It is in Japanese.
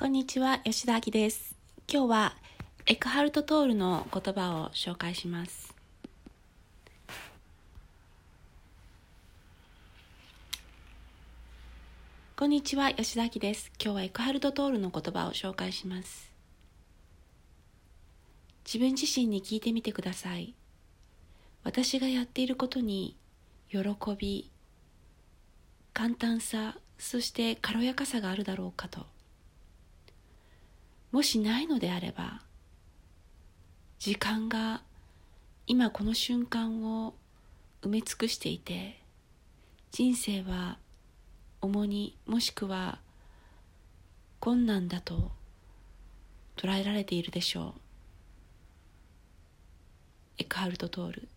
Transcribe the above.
こんにちは、吉田明です。今日はエクハルト・トールの言葉を紹介します。こんにちは、吉田明です。今日はエクハルト・トールの言葉を紹介します。自分自身に聞いてみてください。私がやっていることに喜び、簡単さ、そして軽やかさがあるだろうかと。もしないのであれば時間が今この瞬間を埋め尽くしていて人生は重荷もしくは困難だと捉えられているでしょう。エクハルト・トール。